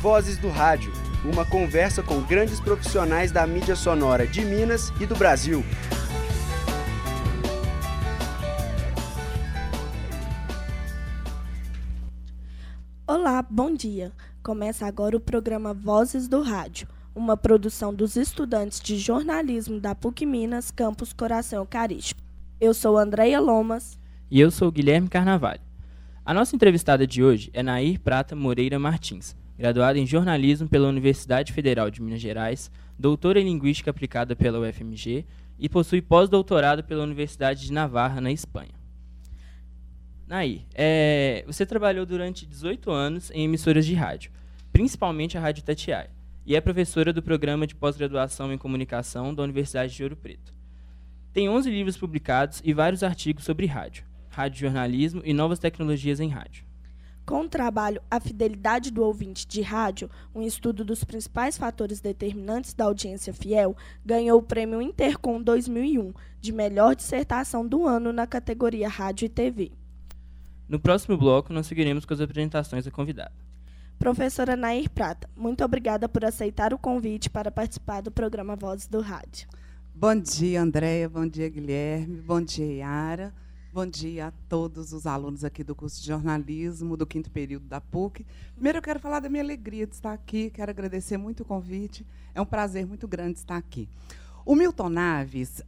Vozes do Rádio, uma conversa com grandes profissionais da mídia sonora de Minas e do Brasil. Olá, bom dia. Começa agora o programa Vozes do Rádio, uma produção dos estudantes de jornalismo da PUC Minas, campus Coração Eucarístico. Eu sou Andreia Lomas. E eu sou Guilherme Carnavalho. A nossa entrevistada de hoje é Nair Prata Moreira Martins, graduada em jornalismo pela Universidade Federal de Minas Gerais, doutora em linguística aplicada pela UFMG e possui pós-doutorado pela Universidade de Navarra, na Espanha. Nair, é, você trabalhou durante 18 anos em emissoras de rádio, principalmente a Rádio Tatiaia, e é professora do programa de pós-graduação em comunicação da Universidade de Ouro Preto. Tem 11 livros publicados e vários artigos sobre rádio, rádio jornalismo e novas tecnologias em rádio. Com o trabalho A Fidelidade do Ouvinte de Rádio, um estudo dos principais fatores determinantes da audiência fiel, ganhou o Prêmio Intercom 2001 de melhor dissertação do ano na categoria Rádio e TV. No próximo bloco, nós seguiremos com as apresentações da convidada. Professora Nair Prata, muito obrigada por aceitar o convite para participar do programa Vozes do Rádio. Bom dia, Andréia. Bom dia, Guilherme. Bom dia, Yara. Bom dia a todos os alunos aqui do curso de jornalismo, do quinto período da PUC. Primeiro, eu quero falar da minha alegria de estar aqui, quero agradecer muito o convite. É um prazer muito grande estar aqui. O Milton Naves, uh,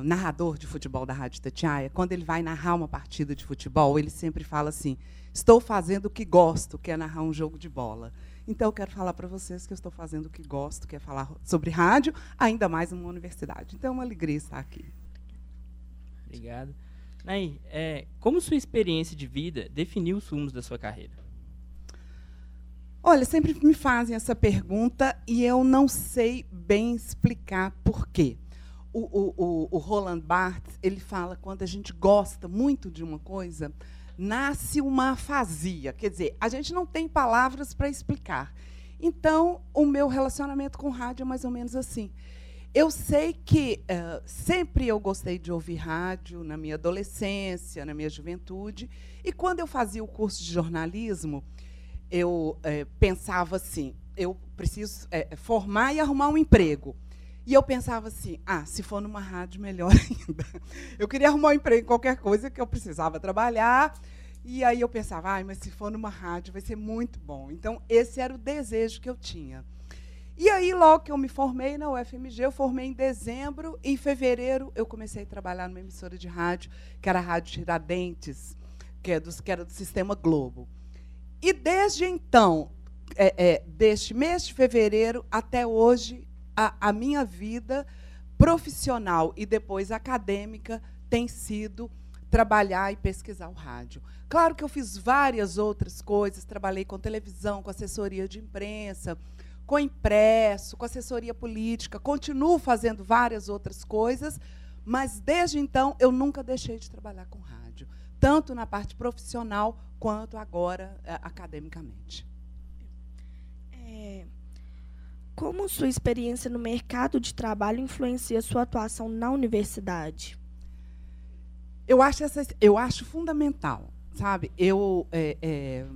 uh, narrador de futebol da Rádio Tatiaia, quando ele vai narrar uma partida de futebol, ele sempre fala assim: Estou fazendo o que gosto, que é narrar um jogo de bola. Então, eu quero falar para vocês que eu estou fazendo o que gosto, que é falar sobre rádio, ainda mais numa universidade. Então, é uma alegria estar aqui. Obrigado. Nair, é, como sua experiência de vida definiu os rumos da sua carreira? Olha, sempre me fazem essa pergunta e eu não sei bem explicar por quê. O, o, o, o Roland Barthes ele fala quando a gente gosta muito de uma coisa, nasce uma afasia. Quer dizer, a gente não tem palavras para explicar. Então, o meu relacionamento com rádio é mais ou menos assim. Eu sei que uh, sempre eu gostei de ouvir rádio na minha adolescência, na minha juventude, e quando eu fazia o curso de jornalismo, eu eh, pensava assim: eu preciso eh, formar e arrumar um emprego. E eu pensava assim: ah, se for numa rádio, melhor ainda. Eu queria arrumar um emprego em qualquer coisa que eu precisava trabalhar. E aí eu pensava: ah, mas se for numa rádio, vai ser muito bom. Então, esse era o desejo que eu tinha. E aí, logo que eu me formei na UFMG, eu formei em dezembro, em fevereiro eu comecei a trabalhar numa emissora de rádio, que era a Rádio Tiradentes, que, é que era do Sistema Globo. E desde então, é, é, deste mês de fevereiro até hoje, a, a minha vida profissional e depois acadêmica tem sido trabalhar e pesquisar o rádio. Claro que eu fiz várias outras coisas, trabalhei com televisão, com assessoria de imprensa, com impresso, com assessoria política, continuo fazendo várias outras coisas, mas desde então eu nunca deixei de trabalhar com rádio, tanto na parte profissional quanto agora é, academicamente. É, como sua experiência no mercado de trabalho influencia sua atuação na universidade? Eu acho, essa, eu acho fundamental, sabe? Eu é, é,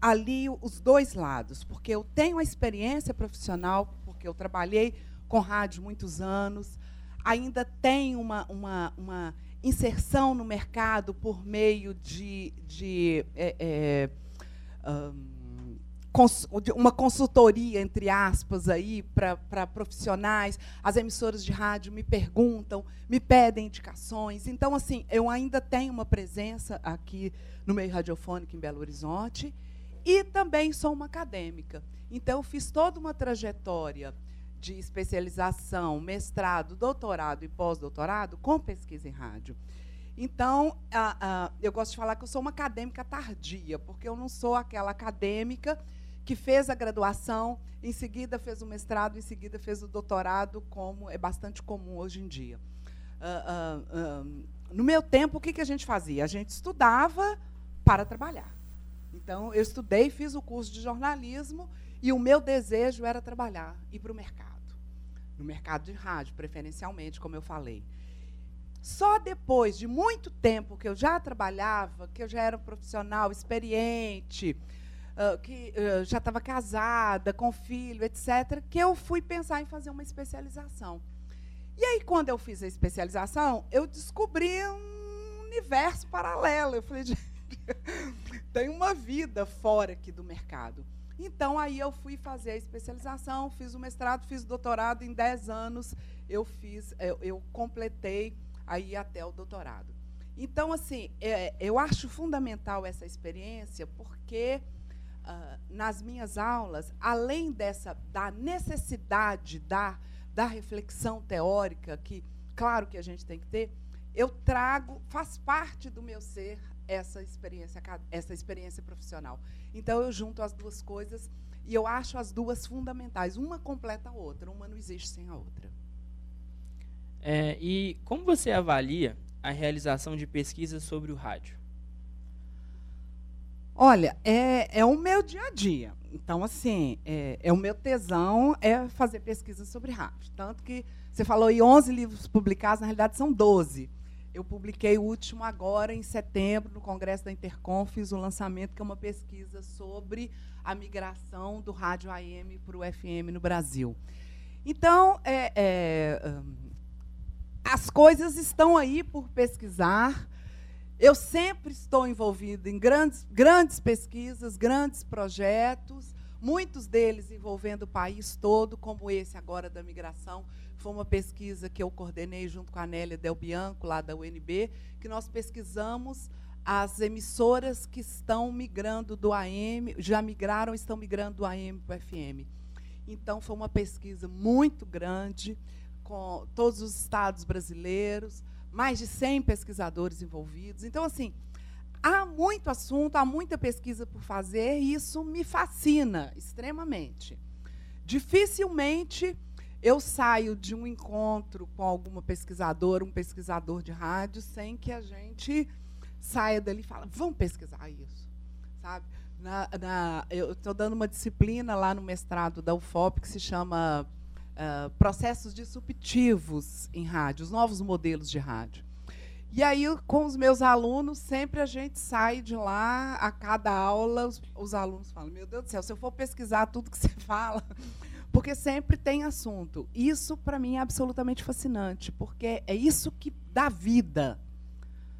ali os dois lados, porque eu tenho a experiência profissional, porque eu trabalhei com rádio muitos anos, ainda tenho uma, uma, uma inserção no mercado por meio de, de é, é, um, uma consultoria, entre aspas, aí para profissionais. As emissoras de rádio me perguntam, me pedem indicações. Então, assim, eu ainda tenho uma presença aqui no meio radiofônico em Belo Horizonte e também sou uma acadêmica. Então, fiz toda uma trajetória de especialização, mestrado, doutorado e pós-doutorado com pesquisa em rádio. Então, eu gosto de falar que eu sou uma acadêmica tardia, porque eu não sou aquela acadêmica que fez a graduação, em seguida fez o mestrado, em seguida fez o doutorado, como é bastante comum hoje em dia. Uh, uh, uh, no meu tempo, o que, que a gente fazia? A gente estudava para trabalhar. Então, eu estudei, fiz o curso de jornalismo e o meu desejo era trabalhar, ir para o mercado. No mercado de rádio, preferencialmente, como eu falei. Só depois de muito tempo que eu já trabalhava, que eu já era um profissional experiente, que já estava casada, com filho, etc., que eu fui pensar em fazer uma especialização. E aí, quando eu fiz a especialização, eu descobri um universo paralelo. Eu falei, tem uma vida fora aqui do mercado. Então, aí eu fui fazer a especialização, fiz o mestrado, fiz o doutorado. Em 10 anos, eu fiz, eu, eu completei aí até o doutorado. Então, assim, é, eu acho fundamental essa experiência, porque uh, nas minhas aulas, além dessa da necessidade da, da reflexão teórica, que, claro que a gente tem que ter, eu trago, faz parte do meu ser essa experiência, essa experiência profissional. Então, eu junto as duas coisas e eu acho as duas fundamentais. Uma completa a outra, uma não existe sem a outra. É, e como você avalia a realização de pesquisas sobre o rádio? Olha, é, é o meu dia a dia. Então, assim, é, é o meu tesão é fazer pesquisas sobre rádio. Tanto que você falou em 11 livros publicados, na realidade são 12. Eu publiquei o último agora, em setembro, no Congresso da Intercom, fiz o lançamento, que é uma pesquisa sobre a migração do rádio AM para o FM no Brasil. Então, é, é, as coisas estão aí por pesquisar. Eu sempre estou envolvido em grandes, grandes pesquisas, grandes projetos, muitos deles envolvendo o país todo, como esse agora da migração. Foi uma pesquisa que eu coordenei junto com a Nélia Del Bianco, lá da UNB, que nós pesquisamos as emissoras que estão migrando do AM, já migraram, estão migrando do AM para o FM. Então, foi uma pesquisa muito grande com todos os estados brasileiros, mais de 100 pesquisadores envolvidos. Então, assim, há muito assunto, há muita pesquisa por fazer, e isso me fascina extremamente. Dificilmente eu saio de um encontro com alguma pesquisadora, um pesquisador de rádio, sem que a gente saia dali e fale, vamos pesquisar isso. Sabe? Na, na, eu estou dando uma disciplina lá no mestrado da UFOP que se chama uh, processos disruptivos em rádio, os novos modelos de rádio. E aí, com os meus alunos, sempre a gente sai de lá, a cada aula, os, os alunos falam: Meu Deus do céu, se eu for pesquisar tudo que você fala, porque sempre tem assunto. Isso, para mim, é absolutamente fascinante, porque é isso que dá vida,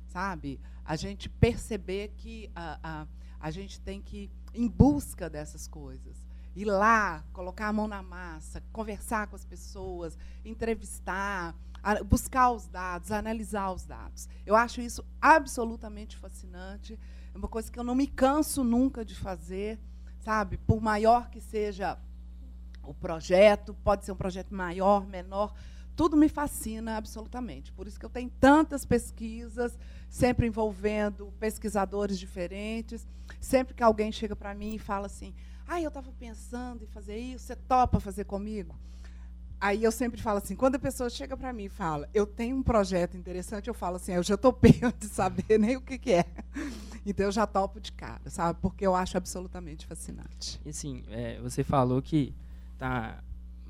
sabe? A gente perceber que a, a, a gente tem que ir em busca dessas coisas ir lá, colocar a mão na massa, conversar com as pessoas, entrevistar, buscar os dados, analisar os dados. Eu acho isso absolutamente fascinante. É uma coisa que eu não me canso nunca de fazer, sabe? Por maior que seja o projeto, pode ser um projeto maior, menor, tudo me fascina absolutamente. Por isso que eu tenho tantas pesquisas, sempre envolvendo pesquisadores diferentes. Sempre que alguém chega para mim e fala assim: ah, eu estava pensando em fazer isso, você topa fazer comigo? Aí eu sempre falo assim, quando a pessoa chega para mim e fala, eu tenho um projeto interessante, eu falo assim, eu já topei de saber nem o que, que, é. Então eu já topo de cara, sabe? Porque eu acho absolutamente fascinante. E assim, é, você falou que está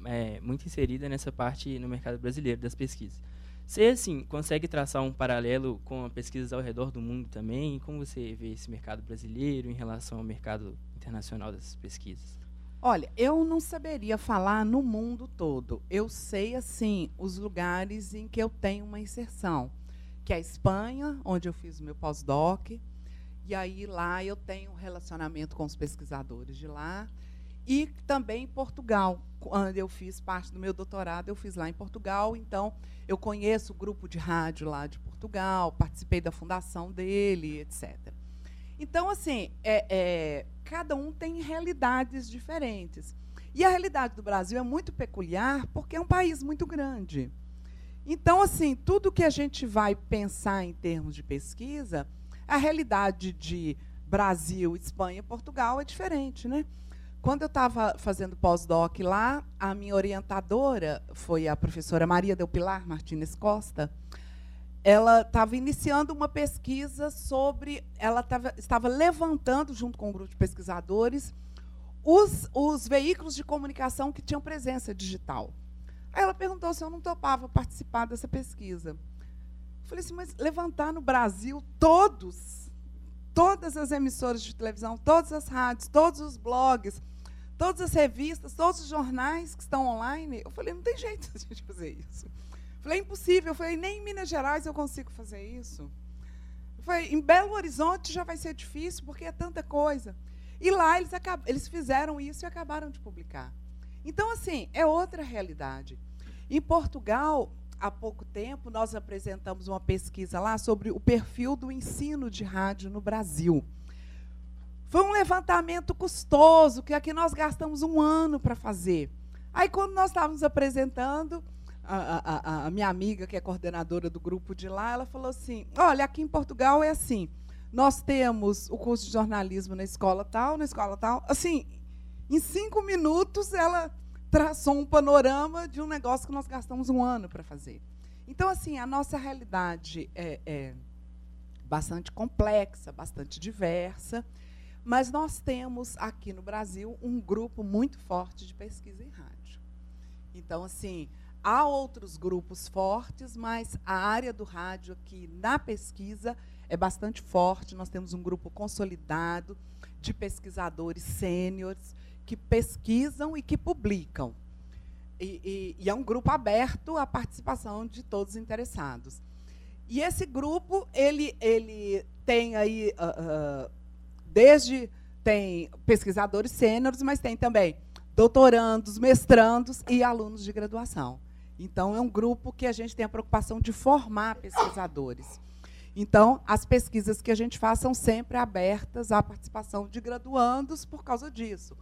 é, muito inserida nessa parte no mercado brasileiro das pesquisas. Você assim consegue traçar um paralelo com pesquisas ao redor do mundo também? Como você vê esse mercado brasileiro em relação ao mercado internacional dessas pesquisas? Olha, eu não saberia falar no mundo todo. Eu sei, assim, os lugares em que eu tenho uma inserção, que é a Espanha, onde eu fiz o meu pós-doc, e aí lá eu tenho um relacionamento com os pesquisadores de lá, e também em Portugal, quando eu fiz parte do meu doutorado, eu fiz lá em Portugal, então eu conheço o grupo de rádio lá de Portugal, participei da fundação dele, etc. Então, assim, é, é, cada um tem realidades diferentes. E a realidade do Brasil é muito peculiar porque é um país muito grande. Então, assim, tudo que a gente vai pensar em termos de pesquisa, a realidade de Brasil, Espanha Portugal é diferente, né? Quando eu estava fazendo pós-doc lá, a minha orientadora foi a professora Maria Del Pilar Martínez Costa, ela estava iniciando uma pesquisa sobre. Ela tava, estava levantando, junto com um grupo de pesquisadores, os, os veículos de comunicação que tinham presença digital. Aí ela perguntou se eu não topava participar dessa pesquisa. Eu falei assim, mas levantar no Brasil todos, todas as emissoras de televisão, todas as rádios, todos os blogs, todas as revistas, todos os jornais que estão online. Eu falei, não tem jeito de a gente fazer isso. Eu falei, é impossível. Eu falei, nem em Minas Gerais eu consigo fazer isso. Eu falei, em Belo Horizonte já vai ser difícil, porque é tanta coisa. E lá eles, eles fizeram isso e acabaram de publicar. Então, assim, é outra realidade. Em Portugal, há pouco tempo, nós apresentamos uma pesquisa lá sobre o perfil do ensino de rádio no Brasil. Foi um levantamento custoso, que aqui nós gastamos um ano para fazer. Aí, quando nós estávamos apresentando, a, a, a, minha amiga, que é coordenadora do grupo de lá, ela falou assim: olha, aqui em Portugal é assim. Nós temos o curso de jornalismo na escola tal, na escola tal. Assim, em cinco minutos, ela traçou um panorama de um negócio que nós gastamos um ano para fazer. Então, assim, a nossa realidade é, é bastante complexa, bastante diversa, mas nós temos aqui no Brasil um grupo muito forte de pesquisa em rádio. Então, assim, há outros grupos fortes, mas a área do rádio aqui na pesquisa é bastante forte. Nós temos um grupo consolidado de pesquisadores sêniores que pesquisam e que publicam. E, e, e, é um grupo aberto à participação de todos os interessados. E esse grupo ele, ele tem aí uh, uh, desde tem pesquisadores sêniores, mas tem também doutorandos, mestrandos e alunos de graduação. Então é um grupo que a gente tem a preocupação de formar pesquisadores. Então, as pesquisas que a gente faz são sempre abertas à participação de graduandos por causa disso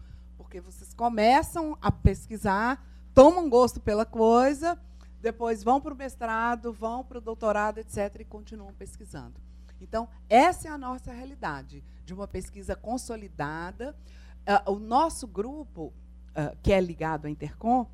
porque vocês começam a pesquisar, tomam gosto pela coisa, depois vão para o mestrado, vão para o doutorado, etc., e continuam pesquisando. Então, essa é a nossa realidade, de uma pesquisa consolidada. Uh, o nosso grupo, uh, que é ligado à Intercom,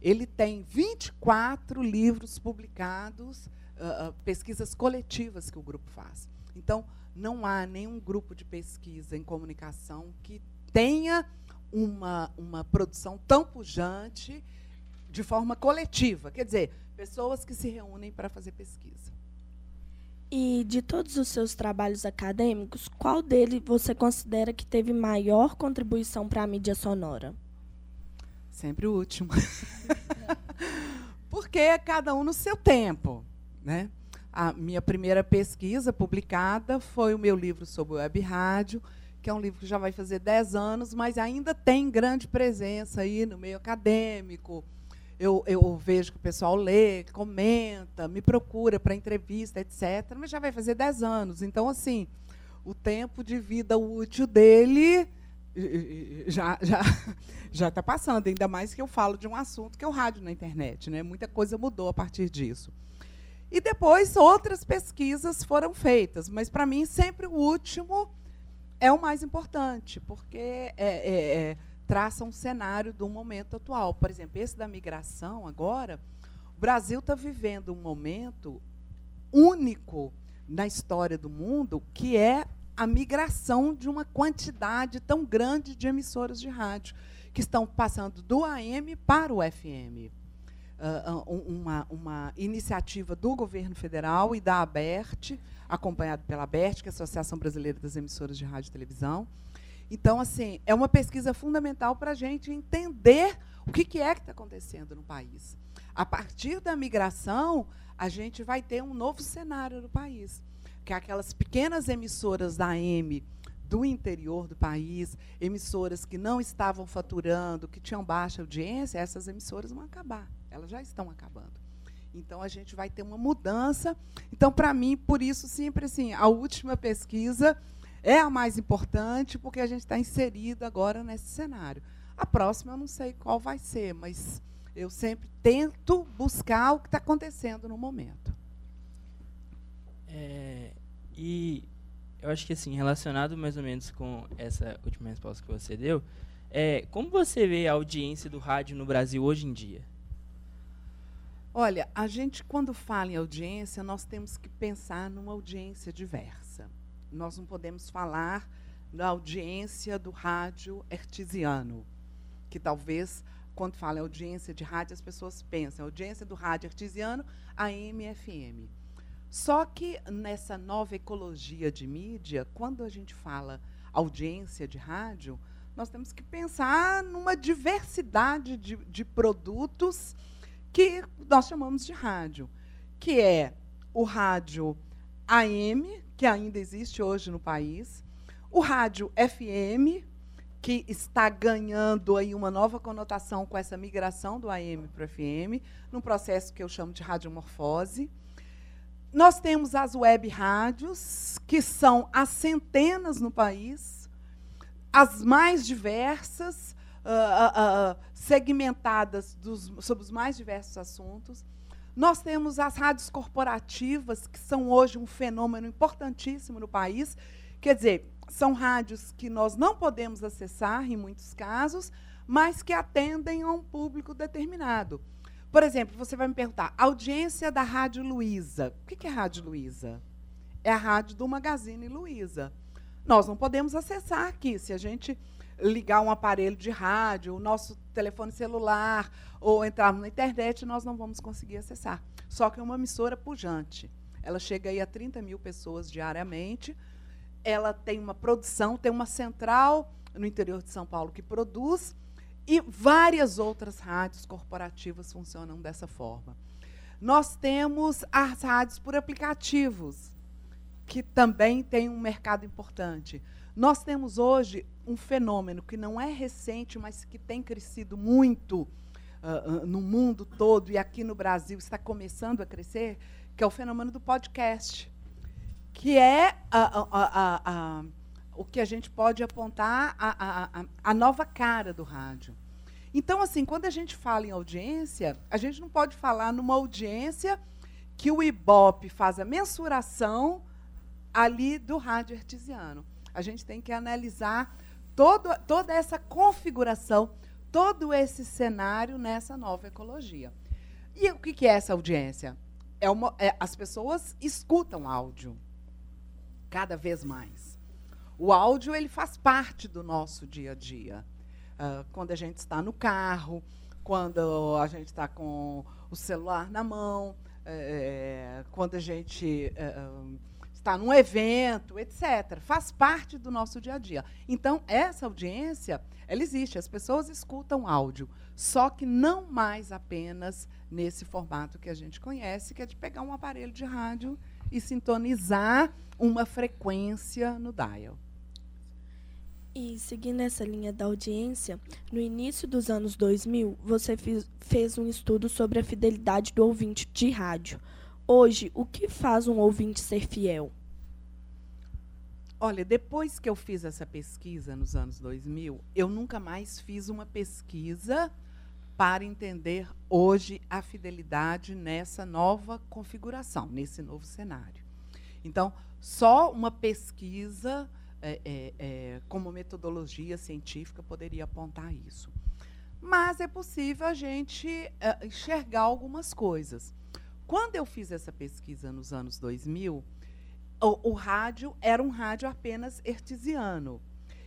ele tem 24 livros publicados, uh, pesquisas coletivas que o grupo faz. Então, não há nenhum grupo de pesquisa em comunicação que tenha uma, uma produção tão pujante de forma coletiva. Quer dizer, pessoas que se reúnem para fazer pesquisa. De todos os seus trabalhos acadêmicos, qual dele você considera que teve maior contribuição para a mídia sonora? Sempre o último. Porque é cada um no seu tempo. Né? A minha primeira pesquisa publicada foi o meu livro sobre web rádio, que é um livro que já vai fazer 10 anos, mas ainda tem grande presença aí no meio acadêmico. Eu, eu vejo que o pessoal lê, comenta, me procura para entrevista, etc. Mas já vai fazer 10 anos. Então, assim, o tempo de vida útil dele já já já está passando, ainda mais que eu falo de um assunto que é o rádio na internet, né? Muita coisa mudou a partir disso. E depois outras pesquisas foram feitas, mas para mim sempre o último é o mais importante, porque é, é, é, traça um cenário do momento atual. Por exemplo, esse da migração agora, o Brasil está vivendo um momento único na história do mundo, que é a migração de uma quantidade tão grande de emissoras de rádio que estão passando do AM para o FM. Uh, uma, uma iniciativa do governo federal e da ABERT, acompanhado pela ABERT, que é a Associação Brasileira das Emissoras de Rádio e Televisão. Então, assim, é uma pesquisa fundamental para a gente entender o que, é que está acontecendo no país. A partir da migração, a gente vai ter um novo cenário no país, que é aquelas pequenas emissoras da AM do interior do país, emissoras que não estavam faturando, que tinham baixa audiência, essas emissoras vão acabar. Elas já estão acabando. Então a gente vai ter uma mudança. Então, para mim, por isso, sempre assim, a última pesquisa é a mais importante, porque a gente está inserido agora nesse cenário. A próxima eu não sei qual vai ser, mas eu sempre tento buscar o que está acontecendo no momento. É, e eu acho que assim, relacionado mais ou menos com essa última resposta que você deu, é, como você vê a audiência do rádio no Brasil hoje em dia? Olha, a gente, quando fala em audiência, nós temos que pensar numa audiência diversa. Nós não podemos falar da audiência do rádio artesiano, que talvez, quando fala audiência de rádio, as pessoas pensam, audiência do rádio artesiano, AM e FM. Só que nessa nova ecologia de mídia, quando a gente fala audiência de rádio, nós temos que pensar numa diversidade de, de produtos que nós chamamos de rádio, que é o rádio AM, que ainda existe hoje no país, o rádio FM, que está ganhando aí uma nova conotação com essa migração do AM para o FM, num processo que eu chamo de radiomorfose. Nós temos as web rádios, que são as centenas no país, as mais diversas, uh, uh, segmentadas dos, sobre os mais diversos assuntos. Nós temos as rádios corporativas, que são hoje um fenômeno importantíssimo no país. Quer dizer, são rádios que nós não podemos acessar, em muitos casos, mas que atendem a um público determinado. Por exemplo, você vai me perguntar, audiência da Rádio Luiza. O que é Rádio Luiza? É a rádio do Magazine Luiza. Nós não podemos acessar aqui. Se a gente ligar um aparelho de rádio, o nosso telefone celular, ou entrar na internet, nós não vamos conseguir acessar. Só que é uma emissora pujante. Ela chega aí a 30 mil pessoas diariamente. Ela tem uma produção, tem uma central no interior de São Paulo que produz e várias outras rádios corporativas funcionam dessa forma. Nós temos as rádios por aplicativos, que também tem um mercado importante. Nós temos hoje um fenômeno que não é recente, mas que tem crescido muito uh, uh, no mundo todo e aqui no Brasil está começando a crescer, que é o fenômeno do podcast, que é a, a o que a gente pode apontar a, a, a, nova cara do rádio. Então, assim, quando a gente fala em audiência, a gente não pode falar numa audiência que o Ibope faz a mensuração ali do rádio artesiano. A gente tem que analisar todo, toda essa configuração, todo esse cenário nessa nova ecologia. E o que é essa audiência? É uma, é, as pessoas escutam áudio cada vez mais. O áudio ele faz parte do nosso dia a dia. Uh, quando a gente está no carro, quando a gente está com o celular na mão, é, quando a gente é, está num evento, etc. Faz parte do nosso dia a dia. Então, essa audiência, ela existe, as pessoas escutam áudio, só que não mais apenas nesse formato que a gente conhece, que é de pegar um aparelho de rádio e sintonizar uma frequência no dial. E seguindo essa linha da audiência, no início dos anos 2000, você fiz, fez um estudo sobre a fidelidade do ouvinte de rádio. Hoje, o que faz um ouvinte ser fiel? Olha, depois que eu fiz essa pesquisa nos anos 2000, eu nunca mais fiz uma pesquisa para entender hoje a fidelidade nessa nova configuração, nesse novo cenário. Então, só uma pesquisa é, é, é, como metodologia científica poderia apontar isso. Mas é possível a gente é, enxergar algumas coisas. Quando eu fiz essa pesquisa nos anos 2000, o, o rádio era um rádio apenas artesiano.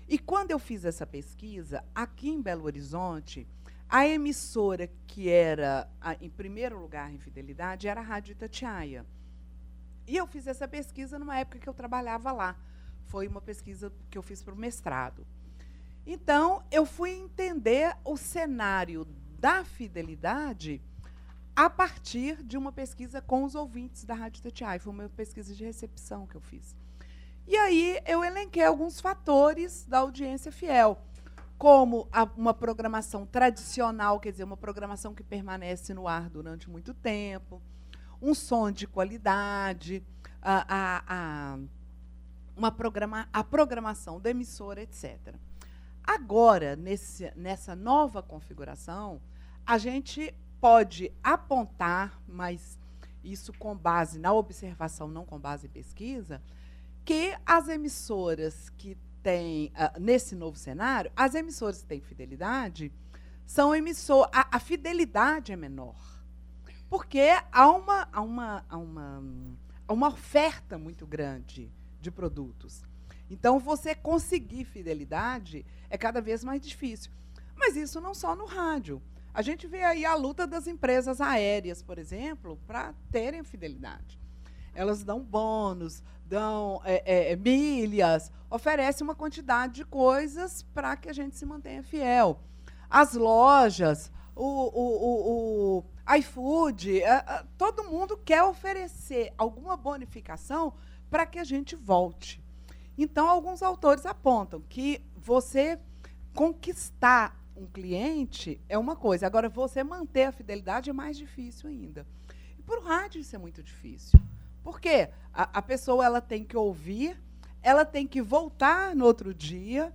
E quando eu fiz essa pesquisa, aqui em Belo Horizonte, a emissora que era a, em primeiro lugar em fidelidade era a Rádio Itatiaia. E eu fiz essa pesquisa numa época que eu trabalhava lá. Foi uma pesquisa que eu fiz para o mestrado. Então, eu fui entender o cenário da fidelidade a partir de uma pesquisa com os ouvintes da Rádio Tatiai. Foi uma pesquisa de recepção que eu fiz. E aí eu elenquei alguns fatores da audiência fiel, como a, uma programação tradicional, quer dizer, uma programação que permanece no ar durante muito tempo, um som de qualidade, a, a, a uma programa, a programação da emissora, etc. Agora, nesse, nessa nova configuração, a gente pode apontar, mas isso com base na observação, não com base em pesquisa, que as emissoras que têm, uh, nesse novo cenário, as emissoras que têm fidelidade são emissoras. A, a, fidelidade é menor. Porque há uma, há uma, há uma, há uma oferta muito grande de produtos. Então, você conseguir fidelidade é cada vez mais difícil. Mas isso não só no rádio. A gente vê aí a luta das empresas aéreas, por exemplo, para terem fidelidade. elas dão bônus, dão é, é, milhas, oferecem uma quantidade de coisas para que a gente se mantenha fiel. As lojas, o, o, o, o iFood, é, é, todo mundo quer oferecer alguma bonificação para que a gente volte. Então, alguns autores apontam que você conquistar um cliente é uma coisa, agora você manter a fidelidade é mais difícil ainda. E para o rádio isso é muito difícil. Por quê? A, a pessoa ela tem que ouvir, ela tem que voltar no outro dia,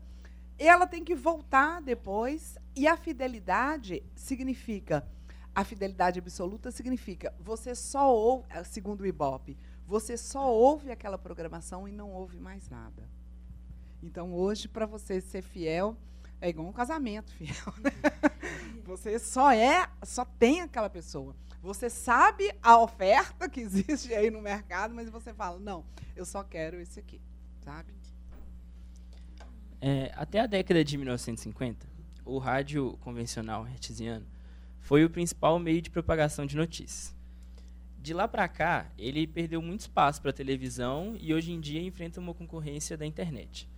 ela tem que voltar depois, e a fidelidade significa, a fidelidade absoluta significa, você só ouve, segundo o Ibope, você só ouve aquela programação e não ouve mais nada. Então, hoje, para você ser fiel, é igual um casamento fiel. Né? Você só é, só tem aquela pessoa. Você sabe a oferta que existe aí no mercado, mas você fala, não, eu só quero esse aqui, sabe? É, até a década de 1950, o rádio convencional hertziano foi o principal meio de propagação de notícias. De lá para cá, ele perdeu muito espaço para a televisão e hoje em dia enfrenta uma concorrência da internet.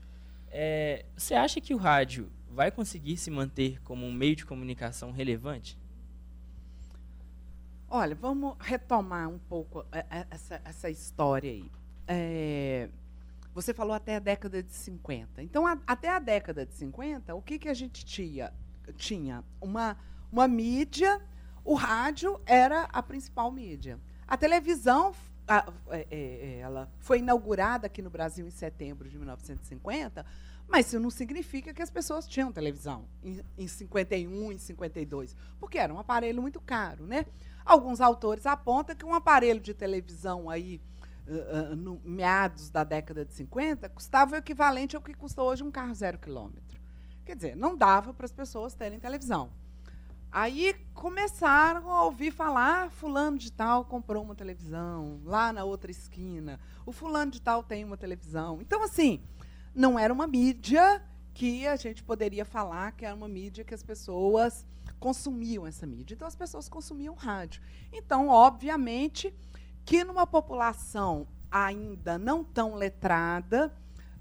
É, você acha que o rádio vai conseguir se manter como um meio de comunicação relevante? Olha, vamos retomar um pouco é, é, essa, essa história aí. É, você falou até a década de 50. Então, a, até a década de 50, o que, que a gente tinha? Tinha uma, uma mídia, o rádio era a principal mídia. A televisão a, é, é, ela foi inaugurada aqui no Brasil em setembro de 1950, mas isso não significa que as pessoas tinham televisão em, em 51, em 52, porque era um aparelho muito caro, né? Alguns autores apontam que um aparelho de televisão aí uh, uh, no meados da década de 50 custava o equivalente ao que custa hoje um carro zero quilômetro. Quer dizer, não dava para as pessoas terem televisão. Aí começaram a ouvir falar, ah, fulano de tal comprou uma televisão, lá na outra esquina, o fulano de tal tem uma televisão. Então, assim, não era uma mídia que a gente poderia falar que era uma mídia que as pessoas consumiam essa mídia. Então, as pessoas consumiam rádio. Então, obviamente, que numa população ainda não tão letrada,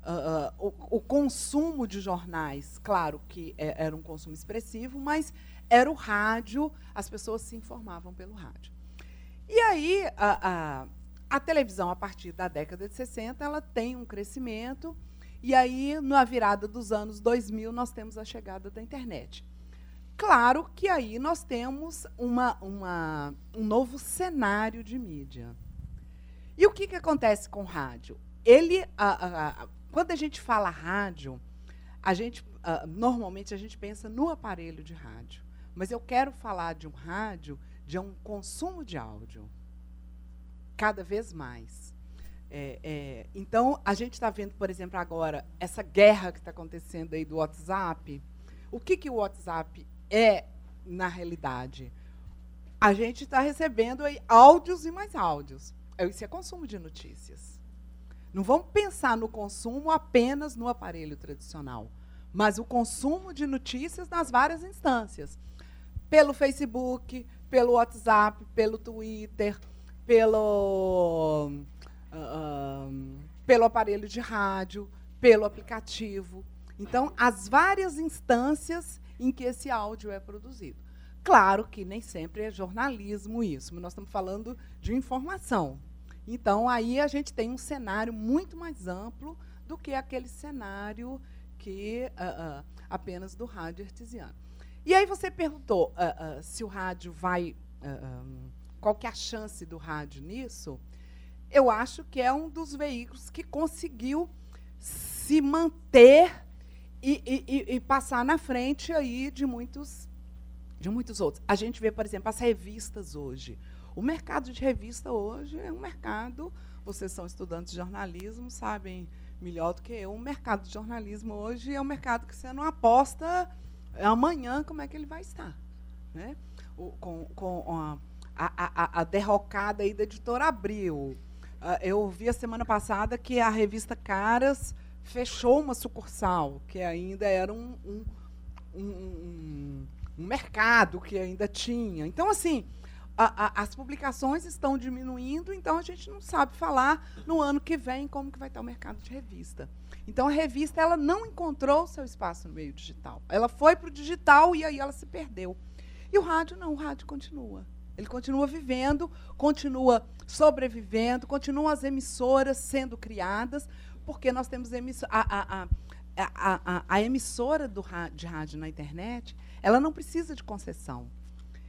uh, o, o, consumo de jornais, claro que é, era um consumo expressivo, mas era o rádio, as pessoas se informavam pelo rádio. E aí, a, a, a televisão, a partir da década de 60, ela tem um crescimento, e aí, na virada dos anos 2000, nós temos a chegada da internet. Claro que aí nós temos uma, uma, um novo cenário de mídia. E o que, que acontece com rádio? Ele, a, a, quando a gente fala rádio, a gente, normalmente a gente pensa no aparelho de rádio. Mas eu quero falar de um rádio, de um consumo de áudio, cada vez mais. É, é, então, a gente está vendo, por exemplo, agora, essa guerra que está acontecendo aí do WhatsApp. O que, que o WhatsApp é, na realidade? A gente está recebendo aí áudios e mais áudios. Isso é consumo de notícias. Não vamos pensar no consumo apenas no aparelho tradicional, mas o consumo de notícias nas várias instâncias pelo Facebook, pelo WhatsApp, pelo Twitter, pelo, uh, pelo aparelho de rádio, pelo aplicativo. Então, as várias instâncias em que esse áudio é produzido. Claro que nem sempre é jornalismo isso, mas nós estamos falando de informação. Então, aí a gente tem um cenário muito mais amplo do que aquele cenário que uh, uh, apenas do rádio artesiano. E aí você perguntou uh, se o rádio vai. Um, qual que é a chance do rádio nisso? Eu acho que é um dos veículos que conseguiu se manter e, e, e passar na frente aí de muitos, de muitos outros. A gente vê, por exemplo, as revistas hoje. O mercado de revista hoje é um mercado. Vocês são estudantes de jornalismo, sabem melhor do que eu. O mercado de jornalismo hoje é um mercado que você não aposta amanhã como é que ele vai estar. Né? O, com, com a, a, a, derrocada aí da editora Abril. Uh, eu vi a semana passada que a revista Caras fechou uma sucursal, que ainda era um, um, um, um mercado que ainda tinha. Então, assim, a, a, as publicações estão diminuindo, então a gente não sabe falar no ano que vem como que vai estar o mercado de revista. Então a revista ela não encontrou seu espaço no meio digital. Ela foi para o digital e aí ela se perdeu. E o rádio não, o rádio continua. Ele continua vivendo, continua sobrevivendo, continuam as emissoras sendo criadas, porque nós temos a, a, a, a, emissora do, de rádio na internet, ela não precisa de concessão.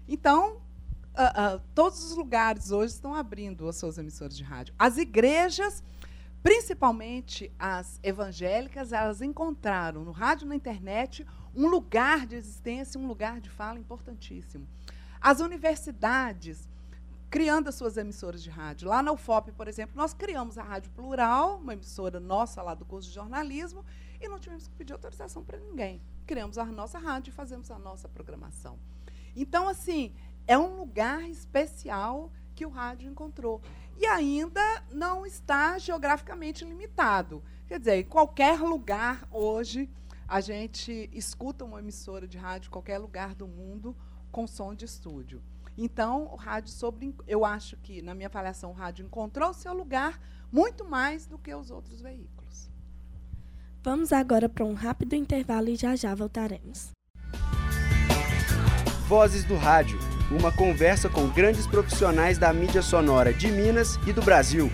Então, uh, uh, todos os lugares hoje estão abrindo as suas emissoras de rádio. As igrejas, principalmente as evangélicas, elas encontraram no rádio na internet um lugar de existência, um lugar de fala importantíssimo. As universidades, criando as suas emissoras de rádio. Lá na UFOP, por exemplo, nós criamos a Rádio Plural, uma emissora nossa lá do curso de jornalismo, e não tivemos que pedir autorização para ninguém. Criamos a nossa rádio e fazemos a nossa programação. Então, assim, é um lugar especial que o rádio encontrou. E ainda não está geograficamente limitado. Quer dizer, em qualquer lugar hoje, a gente escuta uma emissora de rádio, qualquer lugar do mundo, com som de estúdio. Então, o rádio sobre. Eu acho que, na minha avaliação, o rádio encontrou seu lugar muito mais do que os outros veículos. Vamos agora para um rápido intervalo e já já voltaremos. Vozes do Rádio uma conversa com grandes profissionais da mídia sonora de Minas e do Brasil.